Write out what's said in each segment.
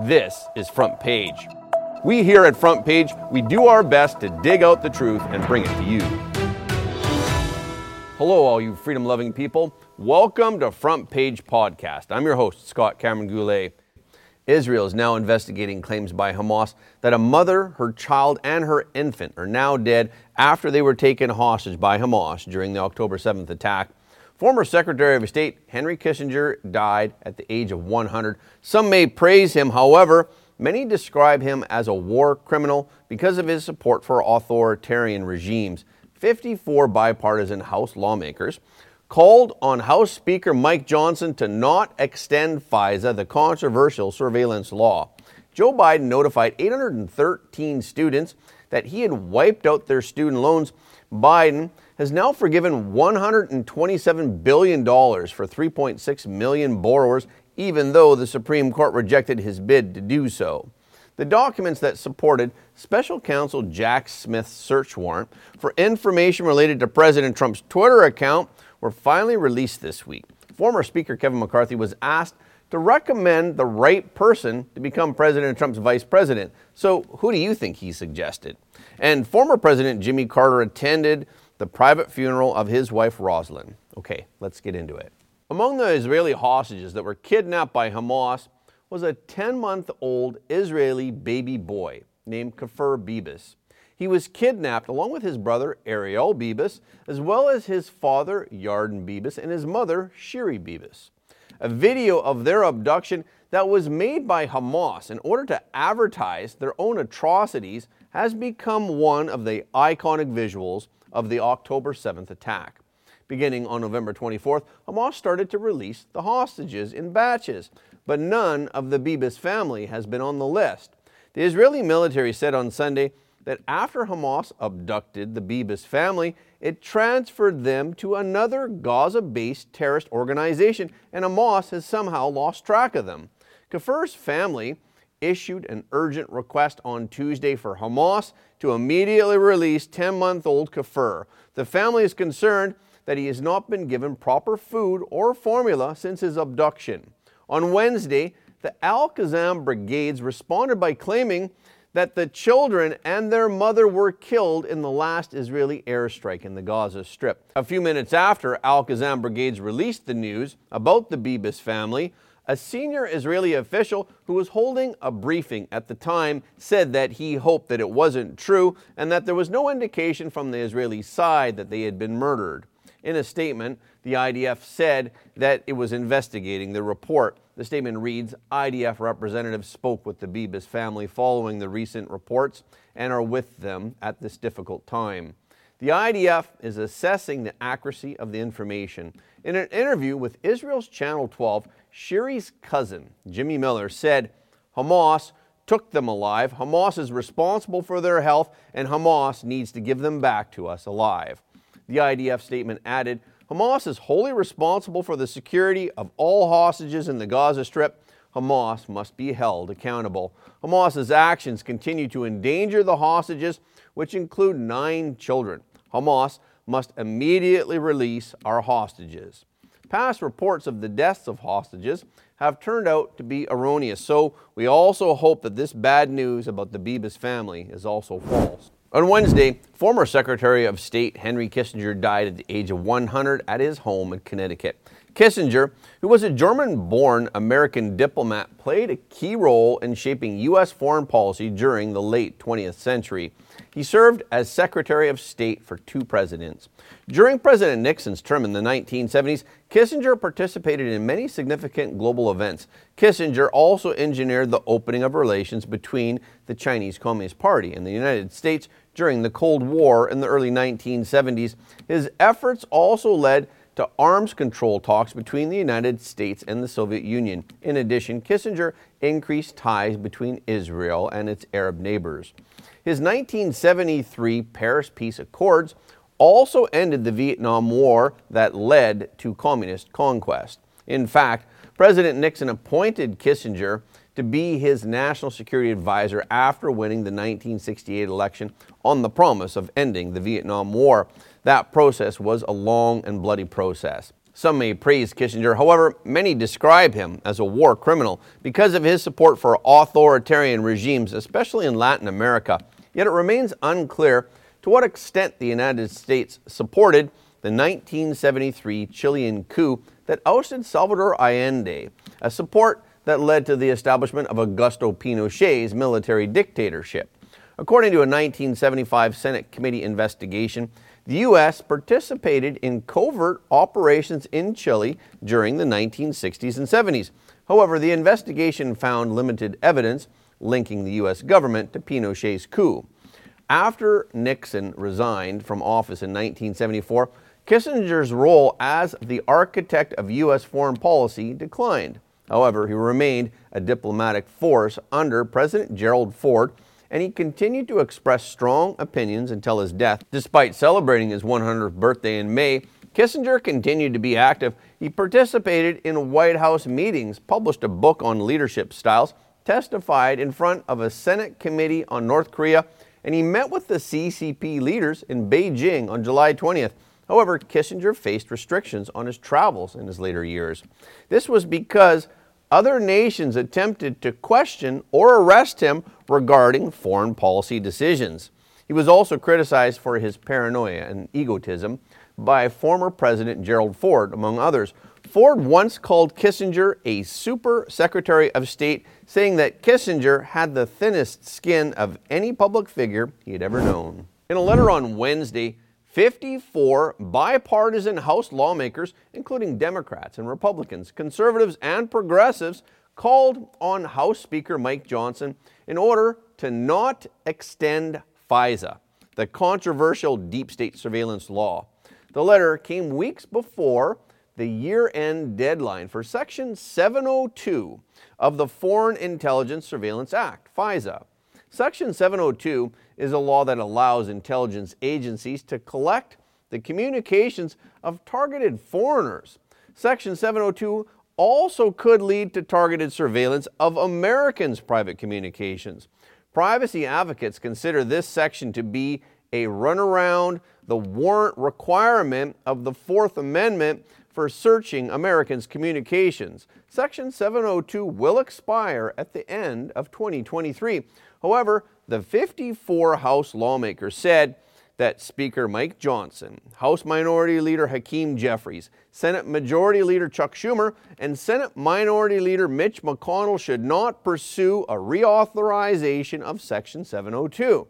This is Front Page. We here at Front Page, we do our best to dig out the truth and bring it to you. Hello, all you freedom loving people. Welcome to Front Page Podcast. I'm your host, Scott Cameron Goulet. Israel is now investigating claims by Hamas that a mother, her child, and her infant are now dead after they were taken hostage by Hamas during the October 7th attack. Former Secretary of State Henry Kissinger died at the age of 100. Some may praise him, however, many describe him as a war criminal because of his support for authoritarian regimes. 54 bipartisan House lawmakers called on House Speaker Mike Johnson to not extend FISA, the controversial surveillance law. Joe Biden notified 813 students that he had wiped out their student loans. Biden has now forgiven $127 billion for 3.6 million borrowers, even though the Supreme Court rejected his bid to do so. The documents that supported special counsel Jack Smith's search warrant for information related to President Trump's Twitter account were finally released this week. Former Speaker Kevin McCarthy was asked to recommend the right person to become President Trump's vice president. So, who do you think he suggested? And former President Jimmy Carter attended the private funeral of his wife Rosalynn. Okay, let's get into it. Among the Israeli hostages that were kidnapped by Hamas was a 10 month old Israeli baby boy named Kfir Bibas. He was kidnapped along with his brother Ariel Bibas, as well as his father Yarden Bibas and his mother Shiri Bibas. A video of their abduction that was made by Hamas in order to advertise their own atrocities has become one of the iconic visuals of the October 7th attack. Beginning on November 24th, Hamas started to release the hostages in batches, but none of the Bibas family has been on the list. The Israeli military said on Sunday that after Hamas abducted the Bibas family, it transferred them to another Gaza based terrorist organization, and Hamas has somehow lost track of them. Kfir's family issued an urgent request on Tuesday for Hamas to immediately release 10 month old Kfir. The family is concerned that he has not been given proper food or formula since his abduction. On Wednesday, the Al Qassam brigades responded by claiming that the children and their mother were killed in the last Israeli airstrike in the Gaza Strip. A few minutes after Al Qassam brigades released the news about the Bibas family, a senior Israeli official who was holding a briefing at the time said that he hoped that it wasn't true and that there was no indication from the Israeli side that they had been murdered. In a statement, the IDF said that it was investigating the report. The statement reads IDF representatives spoke with the Bibas family following the recent reports and are with them at this difficult time. The IDF is assessing the accuracy of the information. In an interview with Israel's Channel 12, Shiri's cousin, Jimmy Miller, said Hamas took them alive. Hamas is responsible for their health, and Hamas needs to give them back to us alive. The IDF statement added Hamas is wholly responsible for the security of all hostages in the Gaza Strip. Hamas must be held accountable. Hamas's actions continue to endanger the hostages, which include nine children. Hamas must immediately release our hostages. Past reports of the deaths of hostages have turned out to be erroneous, so we also hope that this bad news about the Bibas family is also false. On Wednesday, former Secretary of State Henry Kissinger died at the age of 100 at his home in Connecticut. Kissinger, who was a German born American diplomat, played a key role in shaping U.S. foreign policy during the late 20th century. He served as Secretary of State for two presidents. During President Nixon's term in the 1970s, Kissinger participated in many significant global events. Kissinger also engineered the opening of relations between the Chinese Communist Party and the United States during the Cold War in the early 1970s. His efforts also led to arms control talks between the United States and the Soviet Union. In addition, Kissinger increased ties between Israel and its Arab neighbors. His 1973 Paris Peace Accords also ended the Vietnam War that led to communist conquest. In fact, President Nixon appointed Kissinger to be his national security advisor after winning the 1968 election on the promise of ending the Vietnam War. That process was a long and bloody process. Some may praise Kissinger, however, many describe him as a war criminal because of his support for authoritarian regimes, especially in Latin America. Yet it remains unclear to what extent the United States supported the 1973 Chilean coup that ousted Salvador Allende, a support that led to the establishment of Augusto Pinochet's military dictatorship. According to a 1975 Senate committee investigation, the U.S. participated in covert operations in Chile during the 1960s and 70s. However, the investigation found limited evidence linking the U.S. government to Pinochet's coup. After Nixon resigned from office in 1974, Kissinger's role as the architect of U.S. foreign policy declined. However, he remained a diplomatic force under President Gerald Ford, and he continued to express strong opinions until his death. Despite celebrating his 100th birthday in May, Kissinger continued to be active. He participated in White House meetings, published a book on leadership styles, testified in front of a Senate committee on North Korea, and he met with the CCP leaders in Beijing on July 20th. However, Kissinger faced restrictions on his travels in his later years. This was because other nations attempted to question or arrest him regarding foreign policy decisions. He was also criticized for his paranoia and egotism by former President Gerald Ford, among others. Ford once called Kissinger a super secretary of state, saying that Kissinger had the thinnest skin of any public figure he had ever known. In a letter on Wednesday, 54 bipartisan House lawmakers, including Democrats and Republicans, conservatives and progressives, called on House Speaker Mike Johnson in order to not extend FISA, the controversial deep state surveillance law. The letter came weeks before the year end deadline for Section 702 of the Foreign Intelligence Surveillance Act, FISA. Section 702 is a law that allows intelligence agencies to collect the communications of targeted foreigners. Section 702 also could lead to targeted surveillance of Americans' private communications. Privacy advocates consider this section to be a runaround the warrant requirement of the Fourth Amendment for searching Americans' communications. Section 702 will expire at the end of 2023. However, the 54 House lawmakers said that Speaker Mike Johnson, House Minority Leader Hakeem Jeffries, Senate Majority Leader Chuck Schumer, and Senate Minority Leader Mitch McConnell should not pursue a reauthorization of Section 702.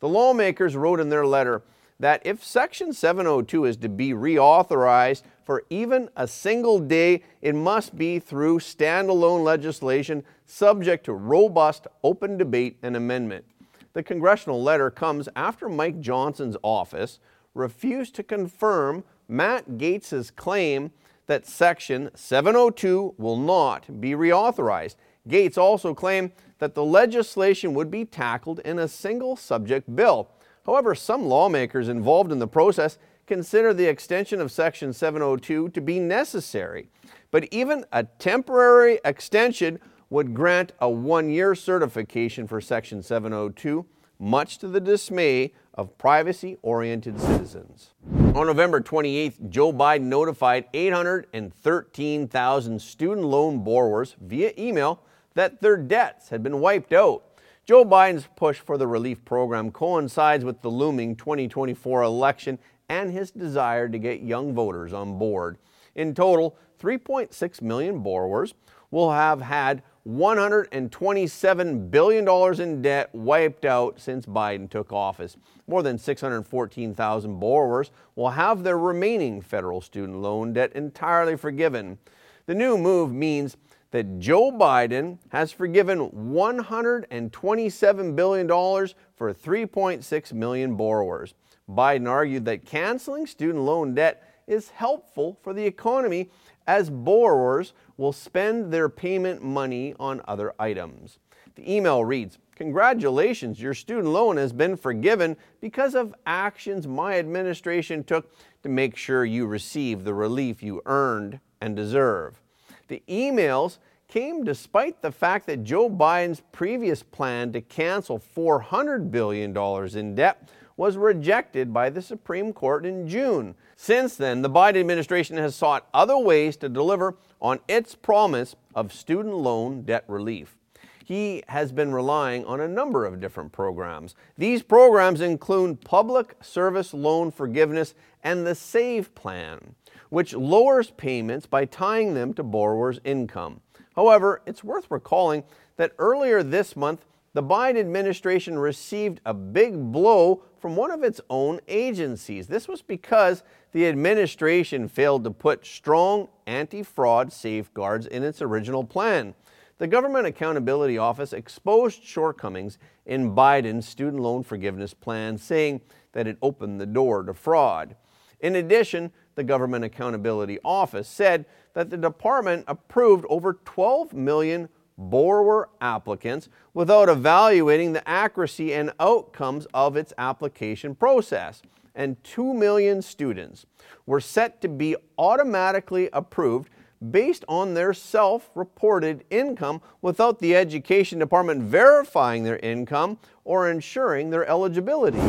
The lawmakers wrote in their letter that if Section 702 is to be reauthorized for even a single day, it must be through standalone legislation subject to robust open debate and amendment. The congressional letter comes after Mike Johnson's office refused to confirm Matt Gaetz's claim that Section 702 will not be reauthorized. Gaetz also claimed that the legislation would be tackled in a single subject bill. However, some lawmakers involved in the process consider the extension of Section 702 to be necessary. But even a temporary extension would grant a one year certification for Section 702, much to the dismay of privacy oriented citizens. On November 28th, Joe Biden notified 813,000 student loan borrowers via email that their debts had been wiped out. Joe Biden's push for the relief program coincides with the looming 2024 election and his desire to get young voters on board. In total, 3.6 million borrowers will have had $127 billion in debt wiped out since Biden took office. More than 614,000 borrowers will have their remaining federal student loan debt entirely forgiven. The new move means that Joe Biden has forgiven $127 billion for 3.6 million borrowers. Biden argued that canceling student loan debt is helpful for the economy as borrowers will spend their payment money on other items. The email reads Congratulations, your student loan has been forgiven because of actions my administration took to make sure you receive the relief you earned and deserve. The emails came despite the fact that Joe Biden's previous plan to cancel $400 billion in debt was rejected by the Supreme Court in June. Since then, the Biden administration has sought other ways to deliver on its promise of student loan debt relief he has been relying on a number of different programs. These programs include Public Service Loan Forgiveness and the SAVE Plan, which lowers payments by tying them to borrowers' income. However, it's worth recalling that earlier this month, the Biden administration received a big blow from one of its own agencies. This was because the administration failed to put strong anti fraud safeguards in its original plan. The Government Accountability Office exposed shortcomings in Biden's student loan forgiveness plan, saying that it opened the door to fraud. In addition, the Government Accountability Office said that the department approved over 12 million borrower applicants without evaluating the accuracy and outcomes of its application process. And 2 million students were set to be automatically approved based on their self reported income without the Education Department verifying their income or ensuring their eligibility.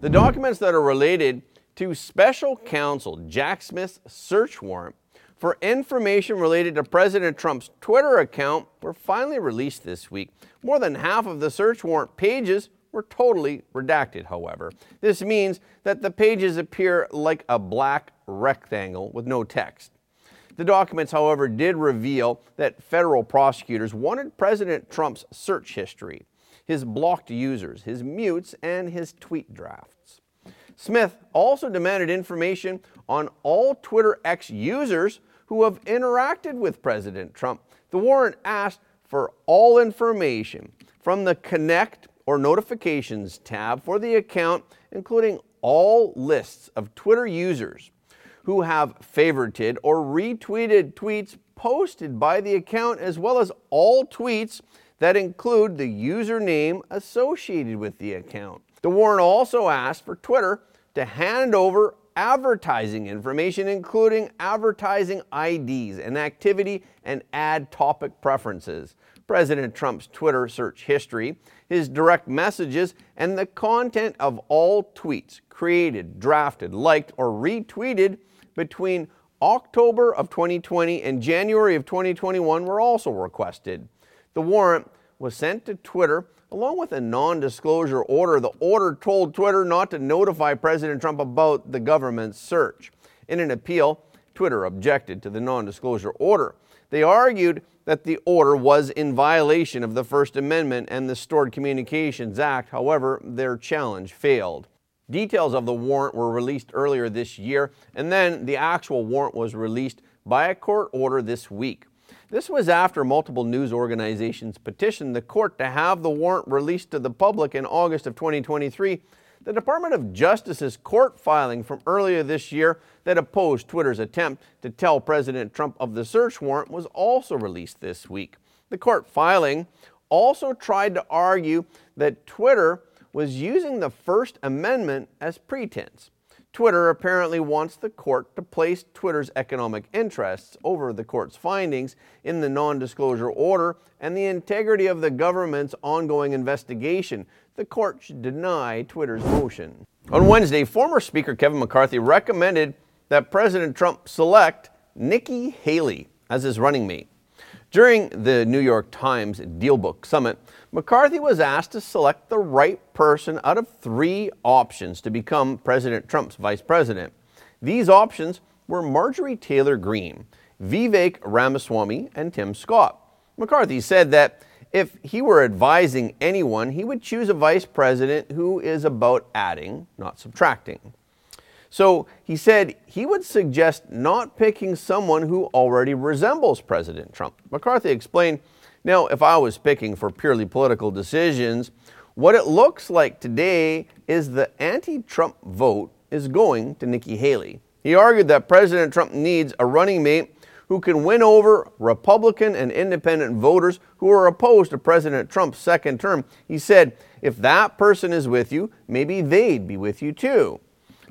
The documents that are related to special counsel Jack Smith's search warrant for information related to President Trump's Twitter account were finally released this week. More than half of the search warrant pages were totally redacted, however. This means that the pages appear like a black rectangle with no text. The documents, however, did reveal that federal prosecutors wanted President Trump's search history, his blocked users, his mutes, and his tweet drafts. Smith also demanded information on all Twitter X users who have interacted with President Trump. The warrant asked for all information from the Connect or Notifications tab for the account, including all lists of Twitter users who have favorited or retweeted tweets posted by the account, as well as all tweets that include the username associated with the account. The warrant also asked for Twitter to hand over advertising information, including advertising IDs and activity and ad topic preferences, President Trump's Twitter search history, his direct messages, and the content of all tweets created, drafted, liked, or retweeted between October of 2020 and January of 2021 were also requested. The warrant was sent to Twitter along with a non disclosure order. The order told Twitter not to notify President Trump about the government's search. In an appeal, Twitter objected to the non disclosure order. They argued that the order was in violation of the First Amendment and the Stored Communications Act. However, their challenge failed. Details of the warrant were released earlier this year, and then the actual warrant was released by a court order this week. This was after multiple news organizations petitioned the court to have the warrant released to the public in August of 2023. The Department of Justice's court filing from earlier this year that opposed Twitter's attempt to tell President Trump of the search warrant was also released this week. The court filing also tried to argue that Twitter was using the First Amendment as pretense. Twitter apparently wants the court to place Twitter's economic interests over the court's findings in the non disclosure order and the integrity of the government's ongoing investigation. The court should deny Twitter's motion. On Wednesday, former Speaker Kevin McCarthy recommended that President Trump select Nikki Haley as his running mate. During the New York Times Dealbook Summit, McCarthy was asked to select the right person out of three options to become President Trump's vice president. These options were Marjorie Taylor Greene, Vivek Ramaswamy, and Tim Scott. McCarthy said that if he were advising anyone, he would choose a vice president who is about adding, not subtracting. So he said he would suggest not picking someone who already resembles President Trump. McCarthy explained now, if I was picking for purely political decisions, what it looks like today is the anti Trump vote is going to Nikki Haley. He argued that President Trump needs a running mate who can win over Republican and independent voters who are opposed to President Trump's second term. He said, if that person is with you, maybe they'd be with you too.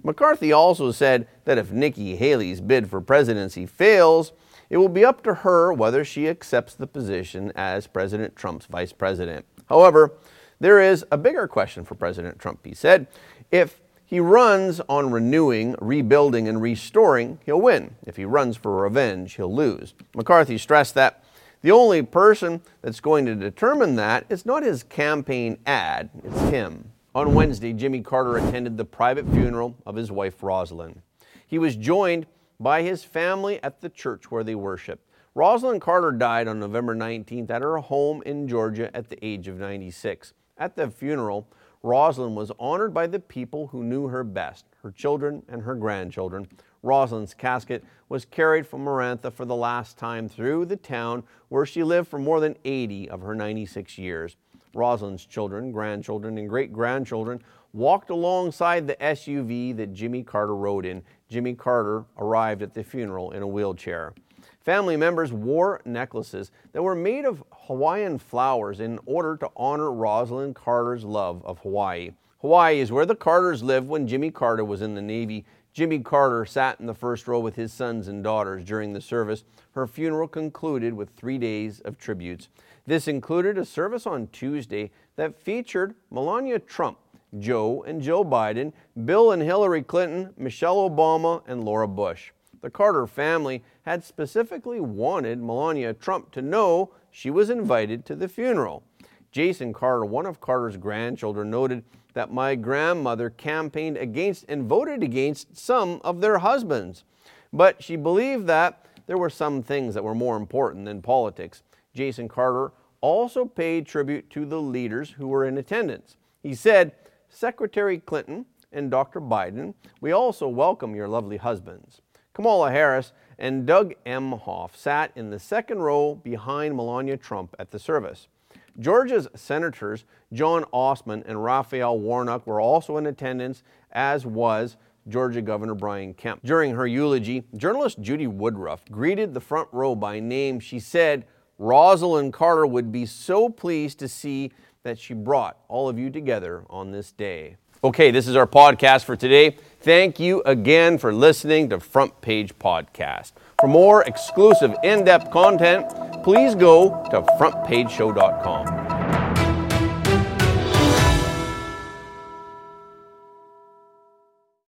McCarthy also said that if Nikki Haley's bid for presidency fails, it will be up to her whether she accepts the position as President Trump's vice president. However, there is a bigger question for President Trump, he said. If he runs on renewing, rebuilding, and restoring, he'll win. If he runs for revenge, he'll lose. McCarthy stressed that the only person that's going to determine that is not his campaign ad, it's him. On Wednesday, Jimmy Carter attended the private funeral of his wife, Rosalynn. He was joined by his family at the church where they worship. Rosalynn Carter died on November 19th at her home in Georgia at the age of 96. At the funeral, Rosalynn was honored by the people who knew her best, her children and her grandchildren. Rosalynn's casket was carried from Maranatha for the last time through the town where she lived for more than 80 of her 96 years. Rosalynn's children, grandchildren, and great grandchildren walked alongside the SUV that Jimmy Carter rode in. Jimmy Carter arrived at the funeral in a wheelchair. Family members wore necklaces that were made of Hawaiian flowers in order to honor Rosalynn Carter's love of Hawaii. Hawaii is where the Carters lived when Jimmy Carter was in the Navy. Jimmy Carter sat in the first row with his sons and daughters during the service. Her funeral concluded with three days of tributes. This included a service on Tuesday that featured Melania Trump, Joe and Joe Biden, Bill and Hillary Clinton, Michelle Obama, and Laura Bush. The Carter family had specifically wanted Melania Trump to know she was invited to the funeral. Jason Carter, one of Carter's grandchildren, noted that my grandmother campaigned against and voted against some of their husbands. But she believed that there were some things that were more important than politics. Jason Carter also paid tribute to the leaders who were in attendance. He said, Secretary Clinton and Dr. Biden, we also welcome your lovely husbands. Kamala Harris and Doug Emhoff sat in the second row behind Melania Trump at the service. Georgia's Senators Jon Ossoff and Raphael Warnock were also in attendance, as was Georgia Governor Brian Kemp. During her eulogy, journalist Judy Woodruff greeted the front row by name. She said, Rosalynn Carter would be so pleased to see that she brought all of you together on this day. Okay, this is our podcast for today. Thank you again for listening to Front Page Podcast. For more exclusive in depth content, please go to frontpageshow.com.